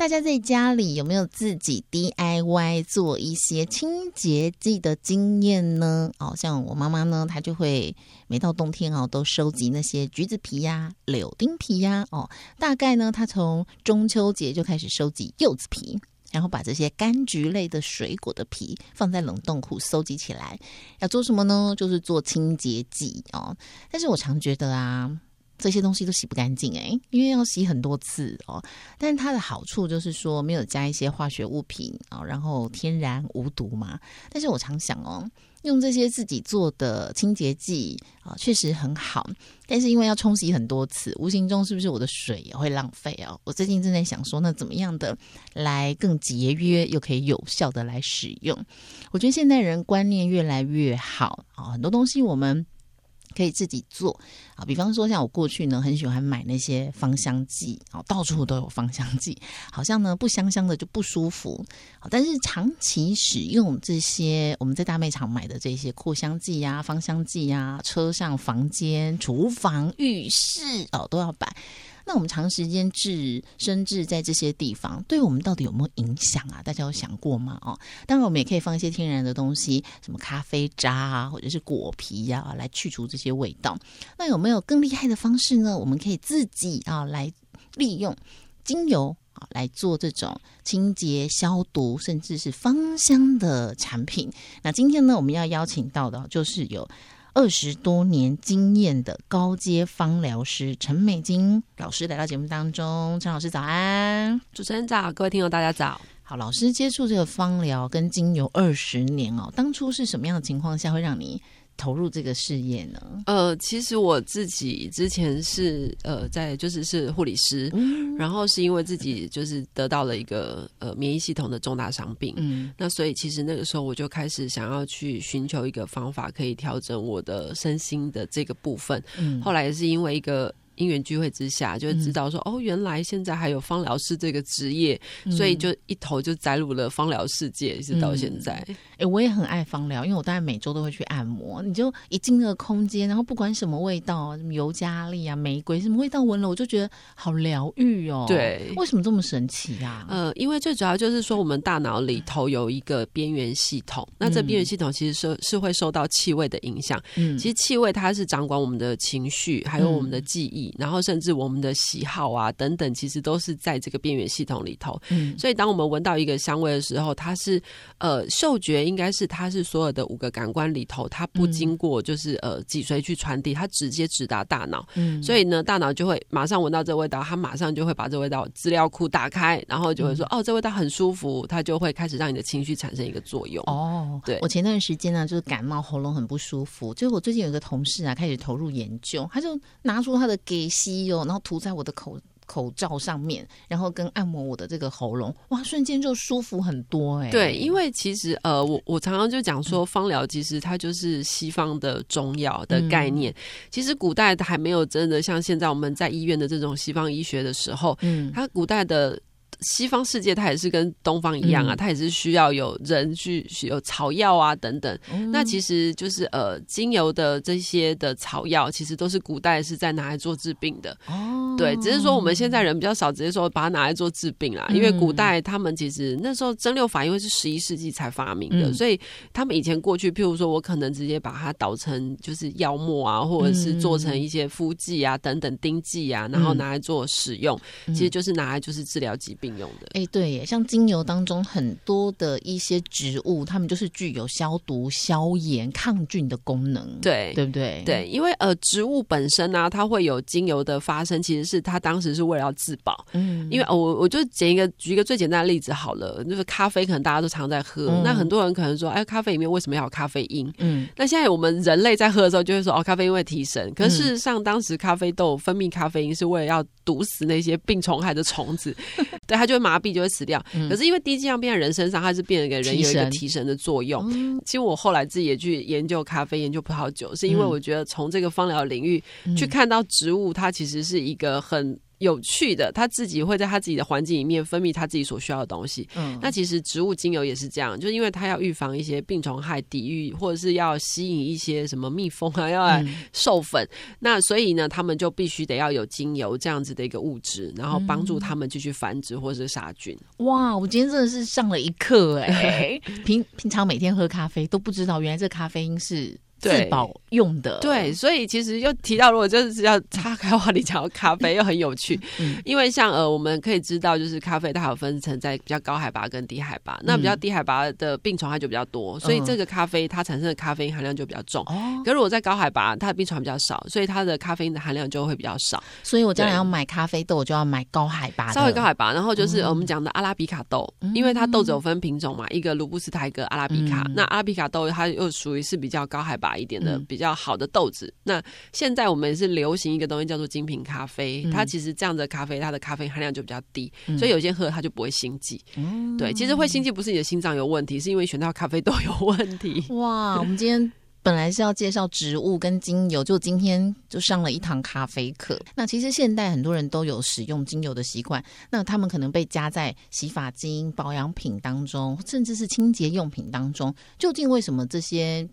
大家在家里有没有自己 DIY 做一些清洁剂的经验呢？哦，像我妈妈呢，她就会每到冬天哦，都收集那些橘子皮呀、柳丁皮呀。哦，大概呢，她从中秋节就开始收集柚子皮，然后把这些柑橘类的水果的皮放在冷冻库收集起来，要做什么呢？就是做清洁剂哦。但是我常觉得啊。这些东西都洗不干净哎，因为要洗很多次哦。但是它的好处就是说没有加一些化学物品啊，然后天然无毒嘛。但是我常想哦，用这些自己做的清洁剂啊，确实很好。但是因为要冲洗很多次，无形中是不是我的水也会浪费哦？我最近正在想说，那怎么样的来更节约又可以有效的来使用？我觉得现代人观念越来越好啊，很多东西我们。可以自己做啊，比方说像我过去呢，很喜欢买那些芳香剂啊，到处都有芳香剂，好像呢不香香的就不舒服。但是长期使用这些我们在大卖场买的这些扩香剂呀、芳香剂呀，车上、房间、厨房、浴室哦都要摆。那我们长时间置身置在这些地方，对我们到底有没有影响啊？大家有想过吗？哦，当然我们也可以放一些天然的东西，什么咖啡渣啊，或者是果皮呀，来去除这些味道。那有没有更厉害的方式呢？我们可以自己啊来利用精油啊来做这种清洁、消毒，甚至是芳香的产品。那今天呢，我们要邀请到的就是有。二十多年经验的高阶芳疗师陈美金老师来到节目当中，陈老师早安，主持人早，各位听友大家早。好，老师接触这个芳疗跟精油二十年哦，当初是什么样的情况下会让你？投入这个事业呢？呃，其实我自己之前是呃，在就是是护理师，然后是因为自己就是得到了一个呃免疫系统的重大伤病，嗯，那所以其实那个时候我就开始想要去寻求一个方法，可以调整我的身心的这个部分。嗯，后来也是因为一个。因缘聚会之下，就知道说哦，原来现在还有芳疗师这个职业，所以就一头就栽入了芳疗世界，一直到现在。哎，我也很爱芳疗，因为我大概每周都会去按摩。你就一进那个空间，然后不管什么味道，什么尤加利啊、玫瑰，什么味道闻了，我就觉得好疗愈哦。对，为什么这么神奇啊？呃，因为最主要就是说，我们大脑里头有一个边缘系统，那这边缘系统其实是是会受到气味的影响。嗯，其实气味它是掌管我们的情绪，还有我们的记忆。然后甚至我们的喜好啊等等，其实都是在这个边缘系统里头。嗯，所以当我们闻到一个香味的时候，它是呃嗅觉应该是它是所有的五个感官里头，它不经过就是呃脊髓去传递，它直接直达大脑。嗯，所以呢，大脑就会马上闻到这味道，它马上就会把这味道资料库打开，然后就会说哦，这味道很舒服，它就会开始让你的情绪产生一个作用。哦，对，我前段时间呢就是感冒，喉咙很不舒服，就我最近有一个同事啊开始投入研究，他就拿出他的给。吸哦，然后涂在我的口口罩上面，然后跟按摩我的这个喉咙，哇，瞬间就舒服很多哎。对，因为其实呃，我我常常就讲说，芳疗其实它就是西方的中药的概念。其实古代还没有真的像现在我们在医院的这种西方医学的时候，嗯，它古代的。西方世界它也是跟东方一样啊，它也是需要有人去有草药啊等等。那其实就是呃，精油的这些的草药，其实都是古代是在拿来做治病的。哦，对，只是说我们现在人比较少直接说把它拿来做治病啦，因为古代他们其实那时候蒸馏法因为是十一世纪才发明的，所以他们以前过去，譬如说我可能直接把它捣成就是药末啊，或者是做成一些敷剂啊等等丁剂啊，然后拿来做使用，其实就是拿来就是治疗疾病。用的哎，对耶，像精油当中很多的一些植物，它们就是具有消毒、消炎、抗菌的功能，对对不对？对，因为呃，植物本身呢，它会有精油的发生，其实是它当时是为了要自保。嗯，因为我我就捡一个举一个最简单的例子好了，就是咖啡，可能大家都常在喝，那很多人可能说，哎，咖啡里面为什么要有咖啡因？嗯，那现在我们人类在喝的时候，就会说，哦，咖啡因会提神，可是事实上，当时咖啡豆分泌咖啡因是为了要毒死那些病虫害的虫子，对。它就会麻痹，就会死掉。可是因为低剂量变在人身上，它是变成给人有一个提神的作用。其实我后来自己也去研究咖啡、研究葡萄酒，是因为我觉得从这个芳疗领域去看到植物，它其实是一个很。有趣的，它自己会在它自己的环境里面分泌它自己所需要的东西。嗯，那其实植物精油也是这样，就是因为它要预防一些病虫害，抵御或者是要吸引一些什么蜜蜂啊，要来授粉。那所以呢，他们就必须得要有精油这样子的一个物质，然后帮助他们继续繁殖或者是杀菌。哇，我今天真的是上了一课哎！平平常每天喝咖啡都不知道，原来这咖啡因是。自保用的，对，所以其实又提到，如果就是要岔开话题讲咖啡，又很有趣，因为像呃，我们可以知道，就是咖啡它有分成在比较高海拔跟低海拔，那比较低海拔的病虫害就比较多，所以这个咖啡它产生的咖啡因含量就比较重。哦，可如果在高海拔，它的病虫害比较少，所以它的咖啡因的含量就会比较少。所以我将来要买咖啡豆，我就要买高海拔，稍微高海拔。然后就是我们讲的阿拉比卡豆，因为它豆子有分品种嘛，一个卢布斯塔，一个阿拉比卡。那阿拉比卡豆它又属于是比较高海拔一点的，比较。好的豆子，那现在我们是流行一个东西叫做精品咖啡，它其实这样的咖啡，它的咖啡含量就比较低，所以有些喝它就不会心悸。对，其实会心悸不是你的心脏有问题，是因为选到咖啡豆有问题。哇，我们今天本来是要介绍植物跟精油，就今天就上了一堂咖啡课。那其实现代很多人都有使用精油的习惯，那他们可能被加在洗发精、保养品当中，甚至是清洁用品当中。究竟为什么这些？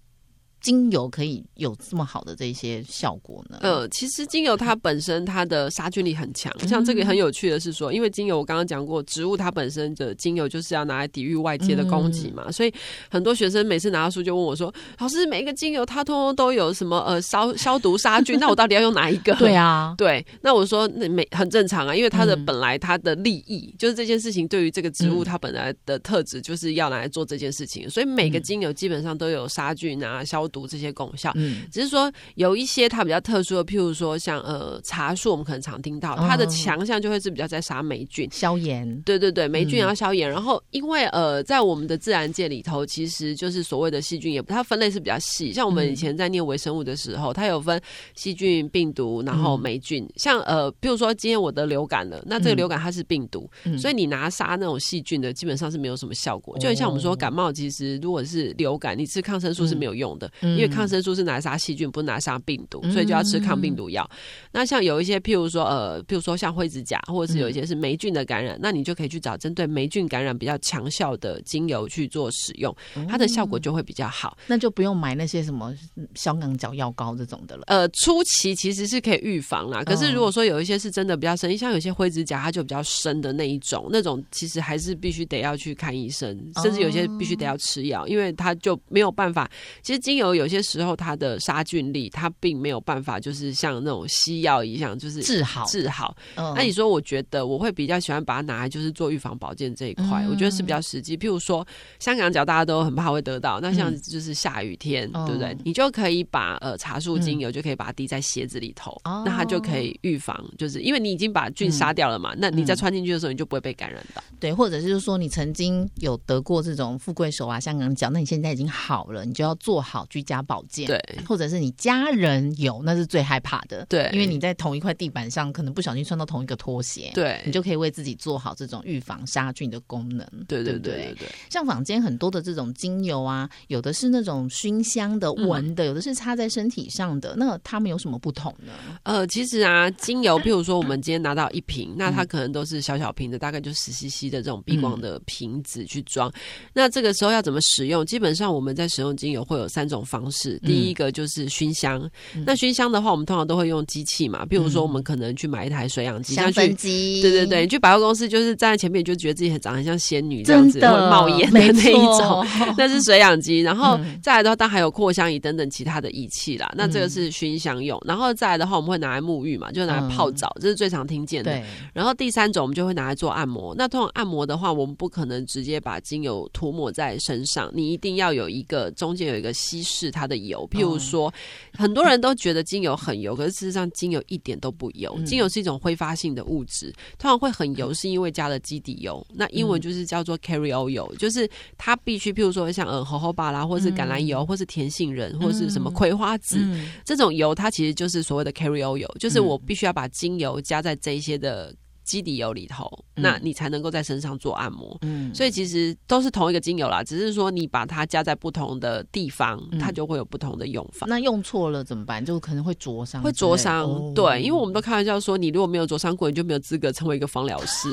精油可以有这么好的这些效果呢？呃，其实精油它本身它的杀菌力很强，像这个很有趣的是说，因为精油我刚刚讲过，植物它本身的精油就是要拿来抵御外界的攻击嘛，所以很多学生每次拿到书就问我说：“老师，每一个精油它通通都有什么呃 消消毒杀菌，那我到底要用哪一个？” 对啊，对，那我说那每很正常啊，因为它的本来它的利益就是这件事情对于这个植物它本来的特质就是要拿来做这件事情，所以每个精油基本上都有杀菌啊消。毒这些功效，嗯，只是说有一些它比较特殊的，譬如说像呃茶树，我们可能常听到它的强项就会是比较在杀霉菌、消炎。对对对，霉菌要消炎。然后因为呃，在我们的自然界里头，其实就是所谓的细菌，也它分类是比较细。像我们以前在念微生物的时候，它有分细菌、病毒，然后霉菌。像呃，譬如说今天我得流感了，那这个流感它是病毒，所以你拿杀那种细菌的，基本上是没有什么效果。就像我们说感冒，其实如果是流感，你吃抗生素是没有用的。因为抗生素是拿来杀细菌，不是拿来杀病毒，所以就要吃抗病毒药。那像有一些，譬如说，呃，譬如说像灰指甲，或者是有一些是霉菌的感染，那你就可以去找针对霉菌感染比较强效的精油去做使用，它的效果就会比较好。那就不用买那些什么香港脚药膏这种的了。呃，初期其实是可以预防啦，可是如果说有一些是真的比较深，像有些灰指甲，它就比较深的那一种，那种其实还是必须得要去看医生，甚至有些必须得要吃药，因为它就没有办法。其实精油有些时候。它的杀菌力，它并没有办法，就是像那种西药一样，就是治好治好。那你说，我觉得我会比较喜欢把它拿来，就是做预防保健这一块，我觉得是比较实际。譬如说，香港脚大家都很怕会得到，那像就是下雨天，对不对？你就可以把呃茶树精油就可以把它滴在鞋子里头，那它就可以预防，就是因为你已经把菌杀掉了嘛，那你在穿进去的时候，你就不会被感染到。对，或者是说你曾经有得过这种富贵手啊、香港脚，那你现在已经好了，你就要做好居家保健。对，或者是你家人有，那是最害怕的。对，因为你在同一块地板上，可能不小心穿到同一个拖鞋。对，你就可以为自己做好这种预防杀菌的功能。对对对对对。像坊间很多的这种精油啊，有的是那种熏香的、闻的，有的是擦在身体上的。那它们有什么不同呢？呃，其实啊，精油，譬如说我们今天拿到一瓶，那它可能都是小小瓶的，大概就十 CC 的这种避光的瓶子去装。那这个时候要怎么使用？基本上我们在使用精油会有三种方式。第一个就是熏香，那熏香的话，我们通常都会用机器嘛，比如说我们可能去买一台水氧机，香氛机，对对对，你去百货公司就是站在前面，就觉得自己很长，很像仙女这样子，会冒烟的那一种，那是水氧机。然后再来的话，当然还有扩香仪等等其他的仪器啦。那这个是熏香用，然后再来的话，我们会拿来沐浴嘛，就拿来泡澡，这是最常听见的。然后第三种，我们就会拿来做按摩。那通常按摩的话，我们不可能直接把精油涂抹在身上，你一定要有一个中间有一个稀释它的油，譬如说。很多人都觉得精油很油，可是事实上精油一点都不油。精油是一种挥发性的物质，通常会很油，是因为加了基底油。那英文就是叫做 carry oil，就是它必须，譬如说像呃荷荷巴啦，或是橄榄油，或是甜杏仁，或是什么葵花籽这种油，它其实就是所谓的 carry oil，就是我必须要把精油加在这一些的。基底油里头，那你才能够在身上做按摩。嗯，所以其实都是同一个精油啦，只是说你把它加在不同的地方，它就会有不同的用法。那用错了怎么办？就可能会灼伤，会灼伤。对，因为我们都开玩笑说，你如果没有灼伤过，你就没有资格成为一个芳疗师，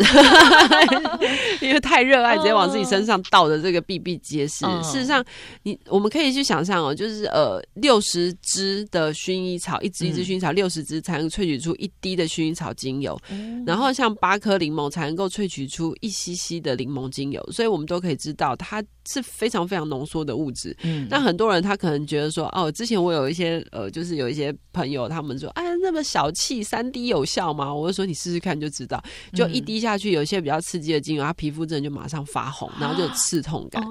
因为太热爱直接往自己身上倒的这个比比皆是。事实上，你我们可以去想象哦，就是呃，六十支的薰衣草，一支一支薰衣草，六十支才能萃取出一滴的薰衣草精油，然后像八颗柠檬才能够萃取出一吸吸的柠檬精油，所以我们都可以知道它。是非常非常浓缩的物质，嗯，那很多人他可能觉得说，哦，之前我有一些呃，就是有一些朋友他们说，哎，那么小气，三滴有效吗？我就说你试试看就知道，就一滴下去，有一些比较刺激的精油，它皮肤真的就马上发红，然后就有刺痛感，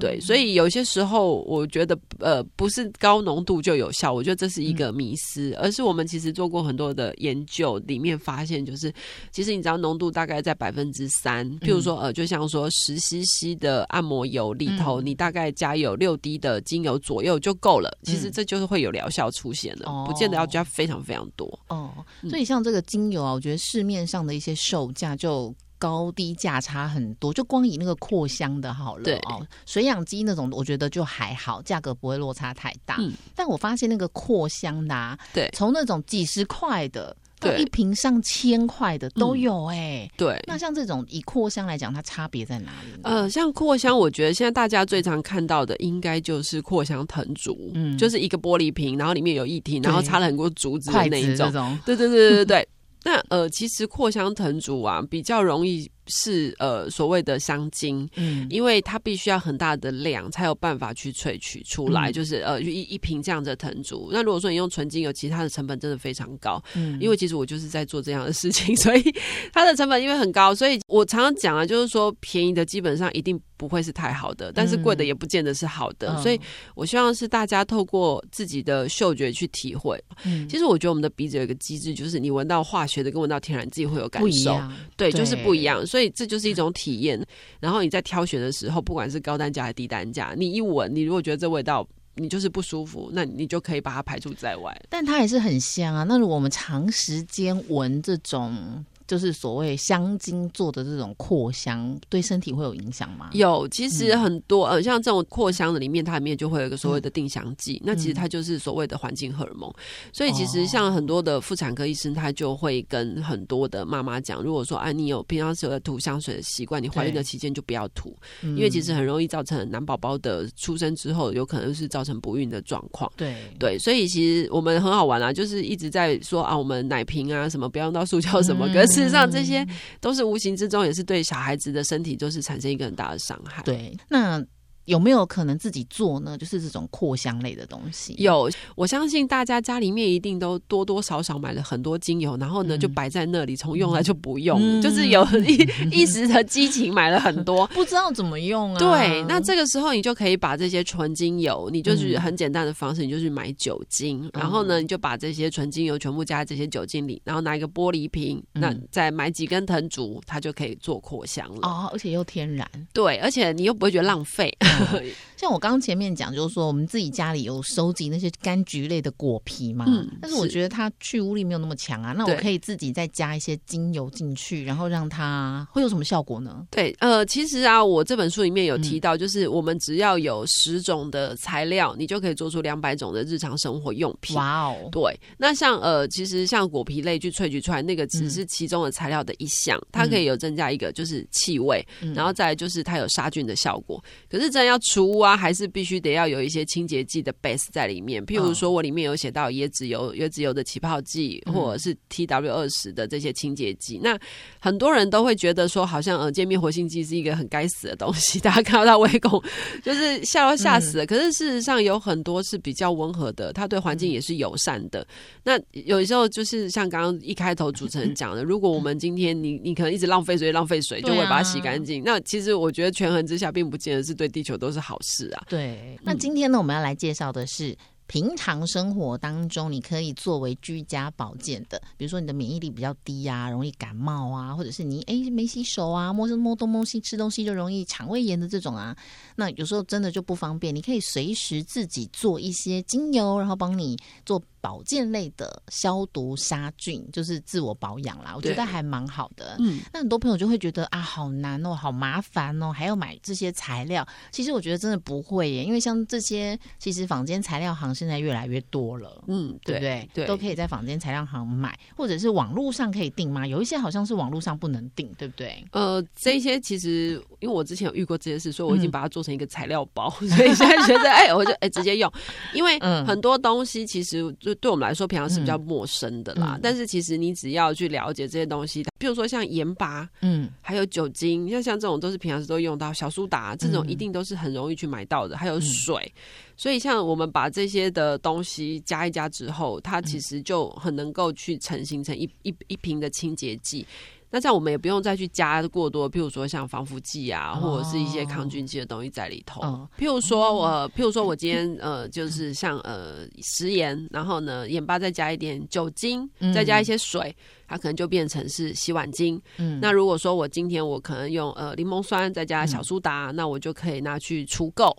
对，所以有些时候我觉得，呃，不是高浓度就有效，我觉得这是一个迷思，而是我们其实做过很多的研究，里面发现就是，其实你知道浓度大概在百分之三，譬如说，呃，就像说十 CC 的按摩油。里头，你大概加有六滴的精油左右就够了。其实这就是会有疗效出现的，不见得要加非常非常多。哦，所以像这个精油啊，我觉得市面上的一些售价就高低价差很多。就光以那个扩香的好了，哦，水养机那种，我觉得就还好，价格不会落差太大。但我发现那个扩香的，对，从那种几十块的。对，一瓶上千块的都有哎。对，那像这种以扩香来讲，它差别在哪里？呃，像扩香，我觉得现在大家最常看到的应该就是扩香藤竹，嗯，就是一个玻璃瓶，然后里面有液体，然后插了很多竹子的那一种。对对对对对。那呃，其实扩香藤竹啊，比较容易。是呃所谓的香精，嗯，因为它必须要很大的量才有办法去萃取出来，就是呃一一瓶这样的藤竹。那如果说你用纯精油，其他的成本真的非常高，嗯，因为其实我就是在做这样的事情，所以它的成本因为很高，所以我常常讲啊，就是说便宜的基本上一定不会是太好的，但是贵的也不见得是好的，所以我希望是大家透过自己的嗅觉去体会。嗯，其实我觉得我们的鼻子有一个机制，就是你闻到化学的跟闻到天然自己会有感受，对，就是不一样。所所以这就是一种体验，然后你在挑选的时候，不管是高单价还是低单价，你一闻，你如果觉得这味道你就是不舒服，那你就可以把它排除在外。但它也是很香啊。那如果我们长时间闻这种。就是所谓香精做的这种扩香，对身体会有影响吗？有，其实很多呃，像这种扩香的里面，它里面就会有一个所谓的定香剂，那其实它就是所谓的环境荷尔蒙。所以其实像很多的妇产科医生，他就会跟很多的妈妈讲，如果说啊，你有平常是有涂香水的习惯，你怀孕的期间就不要涂，因为其实很容易造成男宝宝的出生之后，有可能是造成不孕的状况。对对，所以其实我们很好玩啊，就是一直在说啊，我们奶瓶啊什么不要用到塑胶什么，可是。事实上，这些都是无形之中，也是对小孩子的身体，就是产生一个很大的伤害。对，那。有没有可能自己做呢？就是这种扩香类的东西。有，我相信大家家里面一定都多多少少买了很多精油，然后呢就摆在那里，从用来就不用，就是有 一一时的激情买了很多，不知道怎么用啊。对，那这个时候你就可以把这些纯精油，你就是很简单的方式，你就去买酒精，然后呢你就把这些纯精油全部加在这些酒精里，然后拿一个玻璃瓶，那再买几根藤竹，它就可以做扩香了。哦，而且又天然。对，而且你又不会觉得浪费。像我刚刚前面讲，就是说我们自己家里有收集那些柑橘类的果皮嘛，但是我觉得它去污力没有那么强啊。那我可以自己再加一些精油进去，然后让它会有什么效果呢？对，呃，其实啊，我这本书里面有提到，就是我们只要有十种的材料，你就可以做出两百种的日常生活用品。哇哦，对。那像呃，其实像果皮类去萃取出来，那个只是其中的材料的一项，它可以有增加一个就是气味，然后再就是它有杀菌的效果。可是真要除污啊，还是必须得要有一些清洁剂的 base 在里面。譬如说，我里面有写到椰子油、椰子油的起泡剂，或者是 TW 二十的这些清洁剂。那很多人都会觉得说，好像呃，界面活性剂是一个很该死的东西。大家看到它微拱，就是吓都吓死了。可是事实上有很多是比较温和的，它对环境也是友善的。那有时候就是像刚刚一开头主持人讲的，如果我们今天你你可能一直浪费水，浪费水就会把它洗干净。那其实我觉得权衡之下，并不见得是对地球都是好事啊。对，那今天呢，我们要来介绍的是平常生活当中你可以作为居家保健的，比如说你的免疫力比较低啊，容易感冒啊，或者是你哎没洗手啊，摸摸东摸西吃东西就容易肠胃炎的这种啊，那有时候真的就不方便，你可以随时自己做一些精油，然后帮你做。保健类的消毒杀菌，就是自我保养啦。我觉得还蛮好的。嗯，那很多朋友就会觉得啊，好难哦，好麻烦哦，还要买这些材料。其实我觉得真的不会耶，因为像这些，其实坊间材料行现在越来越多了。嗯，对不对？对，都可以在坊间材料行买，或者是网络上可以订吗？有一些好像是网络上不能订，对不对？呃，这些其实因为我之前有遇过这件事，所以我已经把它做成一个材料包，所以现在觉得哎，我就哎直接用，因为很多东西其实就对我们来说平常是比较陌生的啦。但是其实你只要去了解这些东西，比如说像盐巴，嗯，还有酒精，像像这种都是平常时都用到，小苏打这种一定都是很容易去买到的，还有水。所以像我们把这些的东西加一加之后，它其实就很能够去成形成一一一瓶的清洁剂。那这样我们也不用再去加过多，譬如说像防腐剂啊，或者是一些抗菌剂的东西在里头。譬如说我，譬如说我 今天呃，就是像呃食盐，然后呢盐巴再加一点酒精，再加一些水，它可能就变成是洗碗精。嗯，那如果说我今天我可能用呃柠檬酸再加小苏打，那我就可以拿去除垢，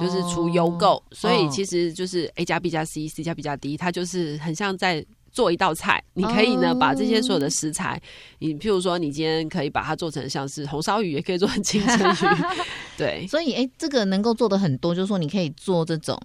就是除油垢。所以其实就是 A 加 B 加 C，C 加 B 加 D，它就是很像在。做一道菜，你可以呢把这些所有的食材，你譬如说你今天可以把它做成像是红烧鱼，也可以做成清蒸鱼，对。所以哎，这个能够做的很多，就是说你可以做这种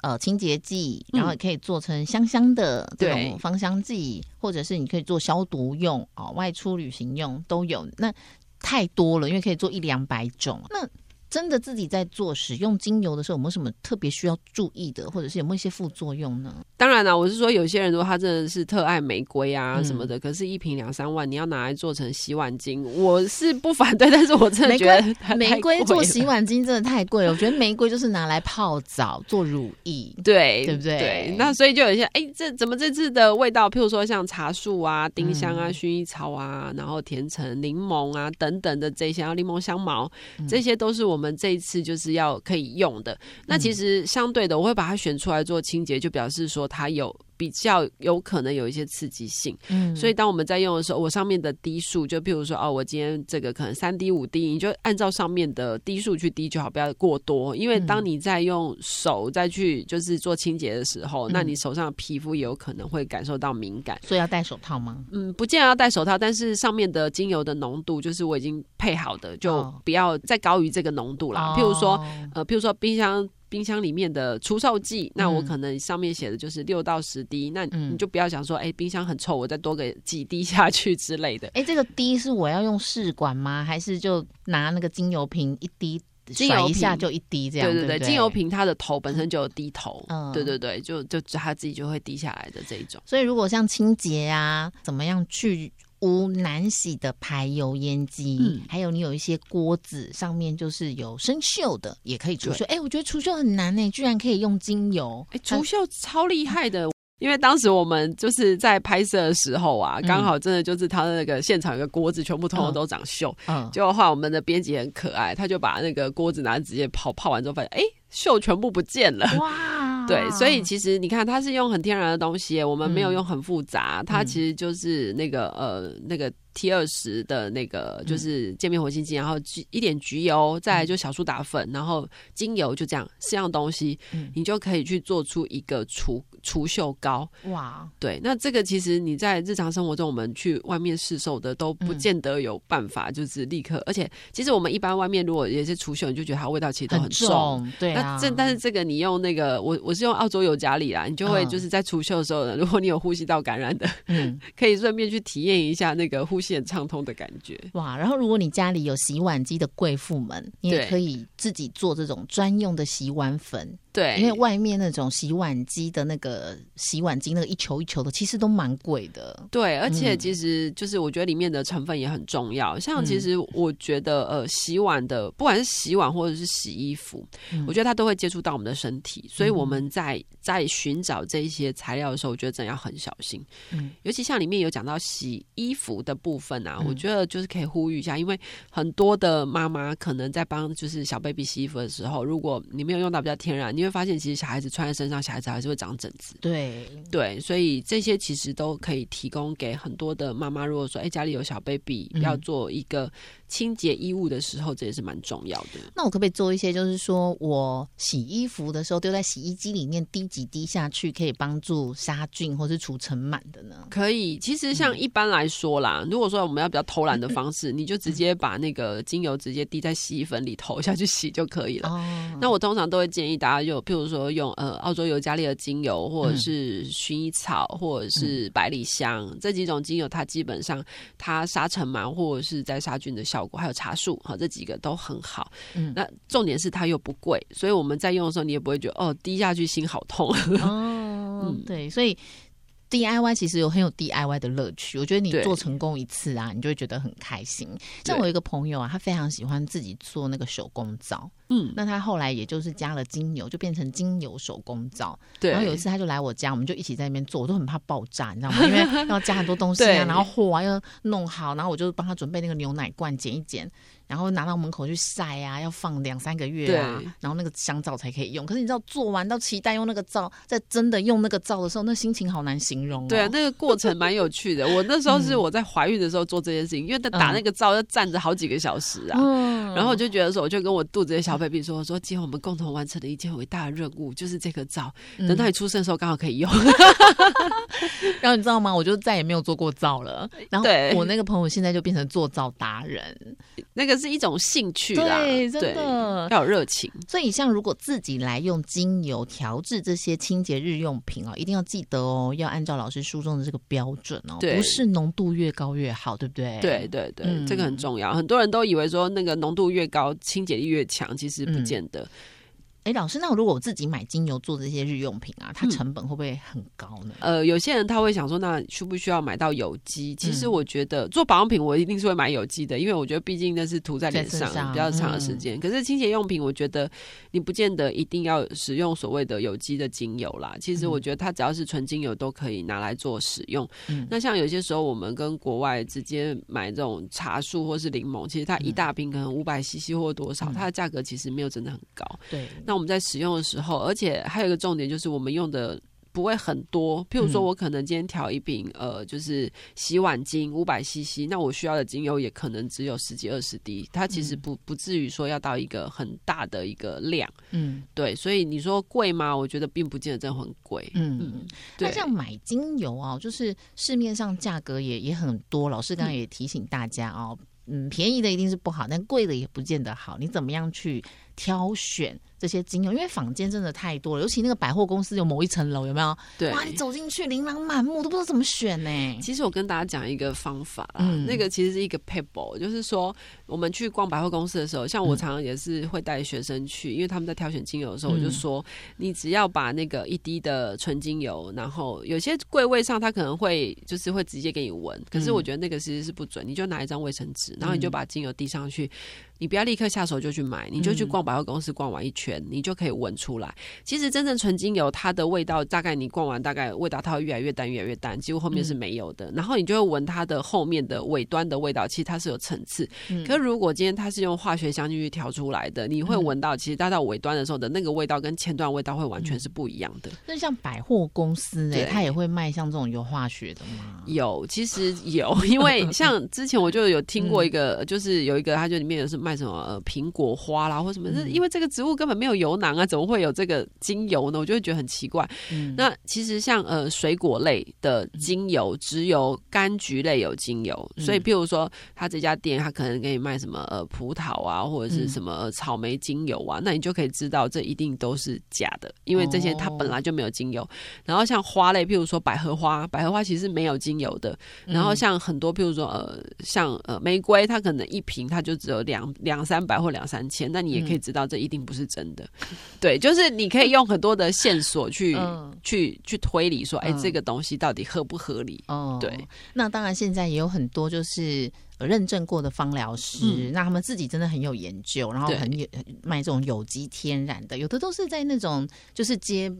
呃清洁剂，然后也可以做成香香的这种芳香剂，或者是你可以做消毒用哦，外出旅行用都有。那太多了，因为可以做一两百种。那真的自己在做使用精油的时候，有没有什么特别需要注意的，或者是有没有一些副作用呢？当然了，我是说有些人如果他真的是特爱玫瑰啊什么的，可是一瓶两三万，你要拿来做成洗碗巾，我是不反对，但是我真的觉得玫瑰做洗碗巾真的太贵了。我觉得玫瑰就是拿来泡澡做乳液，对对不对？对，那所以就有一些哎，这怎么这次的味道？譬如说像茶树啊、丁香啊、薰衣草啊，然后甜橙、柠檬啊等等的这些，然后柠檬香茅，这些都是我。我们这一次就是要可以用的，那其实相对的，我会把它选出来做清洁，就表示说它有。比较有可能有一些刺激性，嗯，所以当我们在用的时候，我上面的滴数，就譬如说，哦，我今天这个可能三滴五滴，你就按照上面的滴数去滴就好，不要过多。因为当你在用手再去就是做清洁的时候，那你手上的皮肤也有可能会感受到敏感，所以要戴手套吗？嗯，不见得要戴手套，但是上面的精油的浓度就是我已经配好的，就不要再高于这个浓度啦。譬如说，呃，譬如说冰箱。冰箱里面的除臭剂，那我可能上面写的就是六到十滴，那你就不要想说，哎，冰箱很臭，我再多给几滴下去之类的。哎，这个滴是我要用试管吗？还是就拿那个精油瓶一滴，甩一下就一滴这样？对对对，精油瓶它的头本身就有滴头，嗯，对对对，就就它自己就会滴下来的这一种。所以如果像清洁啊，怎么样去？无难洗的排油烟机，还有你有一些锅子上面就是有生锈的，也可以除锈。哎，我觉得除锈很难呢，居然可以用精油。哎，除锈超厉害的，因为当时我们就是在拍摄的时候啊，刚好真的就是他的那个现场有个锅子，全部通通都长锈。嗯，结果话我们的编辑很可爱，他就把那个锅子拿直接泡泡完之后，发现哎，锈全部不见了。哇，对，所以其实你看，它是用很天然的东西，我们没有用很复杂，它其实就是那个呃那个。T 二十的那个就是界面活性剂，然后橘一点橘油，再来就小苏打粉，然后精油，就这样四样东西，你就可以去做出一个除除锈膏。哇，对，那这个其实你在日常生活中，我们去外面试售的都不见得有办法，就是立刻。而且其实我们一般外面如果也是除锈，你就觉得它味道其实都很重，对啊。这但是这个你用那个，我我是用澳洲尤加里啦，你就会就是在除锈的时候，如果你有呼吸道感染的，嗯，可以顺便去体验一下那个呼吸。线畅通的感觉哇！然后如果你家里有洗碗机的贵妇们，你也可以自己做这种专用的洗碗粉。对，因为外面那种洗碗机的那个洗碗机，那个一球一球的，其实都蛮贵的。对，而且其实就是我觉得里面的成分也很重要。像其实我觉得呃，洗碗的不管是洗碗或者是洗衣服，我觉得它都会接触到我们的身体，所以我们在在寻找这一些材料的时候，我觉得真的要很小心。嗯，尤其像里面有讲到洗衣服的部分啊，我觉得就是可以呼吁一下，因为很多的妈妈可能在帮就是小 baby 洗衣服的时候，如果你没有用到比较天然，因为会发现，其实小孩子穿在身上，小孩子还是会长疹子。对对，所以这些其实都可以提供给很多的妈妈。如果说哎家里有小 baby，要做一个清洁衣物的时候，这也是蛮重要的。那我可不可以做一些，就是说我洗衣服的时候丢在洗衣机里面滴几滴下去，可以帮助杀菌或是除尘螨的呢？可以。其实像一般来说啦，如果说我们要比较偷懒的 方式，你就直接把那个精油直接滴在洗衣粉里头下去洗就可以了。那我通常都会建议大家用，譬如说用呃澳洲尤加利的精油，或者是薰衣草，或者是百里香这几种精油，它基本上它杀尘螨或者是在杀菌的效果，还有茶树哈，这几个都很好。嗯，那重点是它又不贵，所以我们在用的时候，你也不会觉得哦滴下去心好痛。哦，对，所以。DIY 其实有很有 DIY 的乐趣，我觉得你做成功一次啊，你就会觉得很开心。像我一个朋友啊，他非常喜欢自己做那个手工皂，嗯，那他后来也就是加了精油，就变成精油手工皂。对，然后有一次他就来我家，我们就一起在那边做，我都很怕爆炸，你知道吗？因为要加很多东西啊，然后货啊要弄好，然后我就帮他准备那个牛奶罐，剪一剪。然后拿到门口去晒啊，要放两三个月啊，然后那个香皂才可以用。可是你知道，做完到期待用那个皂，在真的用那个皂的时候，那心情好难形容。对啊，那个过程蛮有趣的。我那时候是我在怀孕的时候做这件事情，因为他打那个皂要站着好几个小时啊。嗯然后我就觉得说，我就跟我肚子的小 baby 说：“说今天我们共同完成的一件伟大的任务，就是这个皂，等到你出生的时候刚好可以用。”然后你知道吗？我就再也没有做过皂了。然后我那个朋友现在就变成做皂达人，那个。是一种兴趣啦，对，真的要有热情。所以，像如果自己来用精油调制这些清洁日用品哦，一定要记得哦，要按照老师书中的这个标准哦，不是浓度越高越好，对不对？对对对，这个很重要。很多人都以为说那个浓度越高，清洁力越强，其实不见得。哎，老师，那如果我自己买精油做这些日用品啊，它成本会不会很高呢？呃，有些人他会想说，那需不需要买到有机？其实我觉得做保养品，我一定是会买有机的，因为我觉得毕竟那是涂在脸上比较长的时间。可是清洁用品，我觉得你不见得一定要使用所谓的有机的精油啦。其实我觉得它只要是纯精油都可以拿来做使用。那像有些时候我们跟国外直接买这种茶树或是柠檬，其实它一大瓶可能五百 CC 或多少，它的价格其实没有真的很高。对，那。我们在使用的时候，而且还有一个重点就是，我们用的不会很多。譬如说，我可能今天调一瓶，呃，就是洗碗精五百 CC，那我需要的精油也可能只有十几二十滴，它其实不不至于说要到一个很大的一个量。嗯，对，所以你说贵吗？我觉得并不见得真的很贵。嗯嗯，那像买精油啊，就是市面上价格也也很多。老师刚刚也提醒大家哦，嗯，便宜的一定是不好，但贵的也不见得好。你怎么样去挑选？这些精油，因为坊间真的太多了，尤其那个百货公司有某一层楼，有没有？对，哇，你走进去琳琅满目，都不知道怎么选呢。其实我跟大家讲一个方法啦，那个其实是一个 paper，就是说我们去逛百货公司的时候，像我常常也是会带学生去，因为他们在挑选精油的时候，我就说你只要把那个一滴的纯精油，然后有些柜位上他可能会就是会直接给你闻，可是我觉得那个其实是不准，你就拿一张卫生纸，然后你就把精油滴上去。你不要立刻下手就去买，你就去逛百货公司逛完一圈，你就可以闻出来。其实真正纯精油，它的味道大概你逛完，大概味道它会越来越淡，越来越淡，几乎后面是没有的。然后你就会闻它的后面的尾端的味道，其实它是有层次。可是如果今天它是用化学香精去调出来的，你会闻到其实它到尾端的时候的那个味道跟前段味道会完全是不一样的。那像百货公司哎，它也会卖像这种有化学的吗？有，其实有，因为像之前我就有听过一个，就是有一个，它就里面有是。卖什么呃苹果花啦，或什么？是因为这个植物根本没有油囊啊，怎么会有这个精油呢？我就会觉得很奇怪。那其实像呃水果类的精油，只有柑橘类有精油。所以，譬如说他这家店，他可能给你卖什么呃葡萄啊，或者是什么草莓精油啊，那你就可以知道这一定都是假的，因为这些它本来就没有精油。然后像花类，譬如说百合花，百合花其实没有精油的。然后像很多譬如说呃像呃玫瑰，它可能一瓶它就只有两。两三百或两三千，那你也可以知道这一定不是真的。对，就是你可以用很多的线索去去去推理，说，哎，这个东西到底合不合理？哦，对。那当然，现在也有很多就是认证过的芳疗师，那他们自己真的很有研究，然后很有卖这种有机天然的，有的都是在那种就是接。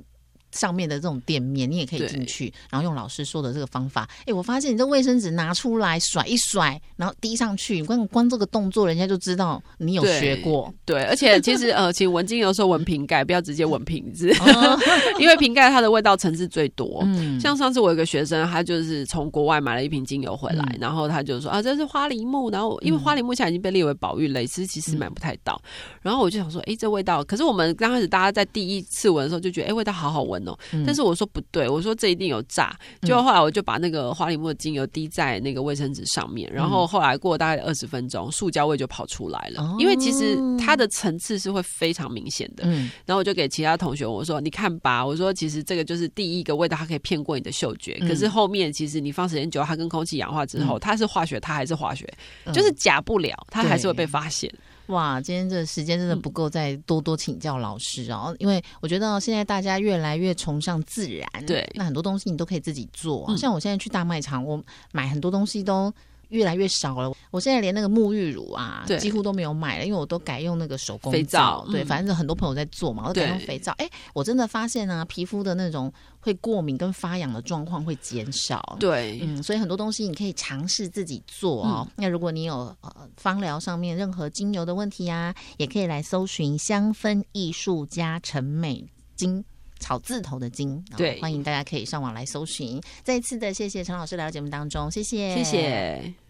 上面的这种店面，你也可以进去，然后用老师说的这个方法。哎，我发现你这卫生纸拿出来甩一甩，然后滴上去，光光这个动作，人家就知道你有学过。对，而且其实呃，请闻精油时候闻瓶盖，不要直接闻瓶子，因为瓶盖它的味道层次最多。嗯，像上次我有个学生，他就是从国外买了一瓶精油回来，然后他就说啊，这是花梨木，然后因为花梨木现在已经被列为保育类，其实其实买不太到。然后我就想说，哎，这味道，可是我们刚开始大家在第一次闻的时候就觉得，哎，味道好好闻哦。但是我说不对，我说这一定有炸。就后来我就把那个花梨木的精油滴在那个卫生纸上面，然后后来过大概二十分钟，塑胶味就跑出来了。因为其实它的层次是会非常明显的。嗯，然后我就给其他同学我说：“你看吧，我说其实这个就是第一个味道，它可以骗过你的嗅觉。可是后面其实你放时间久，它跟空气氧化之后，它是化学，它还是化学，就是假不了，它还是会被发现。”哇，今天这时间真的不够，再多多请教老师哦。因为我觉得现在大家越来越崇尚自然，对，那很多东西你都可以自己做。像我现在去大卖场，我买很多东西都。越来越少了，我现在连那个沐浴乳啊，几乎都没有买了，因为我都改用那个手工肥皂。对，反正很多朋友在做嘛，我都改用肥皂。哎，我真的发现啊，皮肤的那种会过敏跟发痒的状况会减少。对，嗯，所以很多东西你可以尝试自己做哦。那如果你有呃芳疗上面任何精油的问题啊，也可以来搜寻香氛艺术家陈美金。草字头的金，对，欢迎大家可以上网来搜寻。再一次的谢谢陈老师来到节目当中，谢谢，谢谢。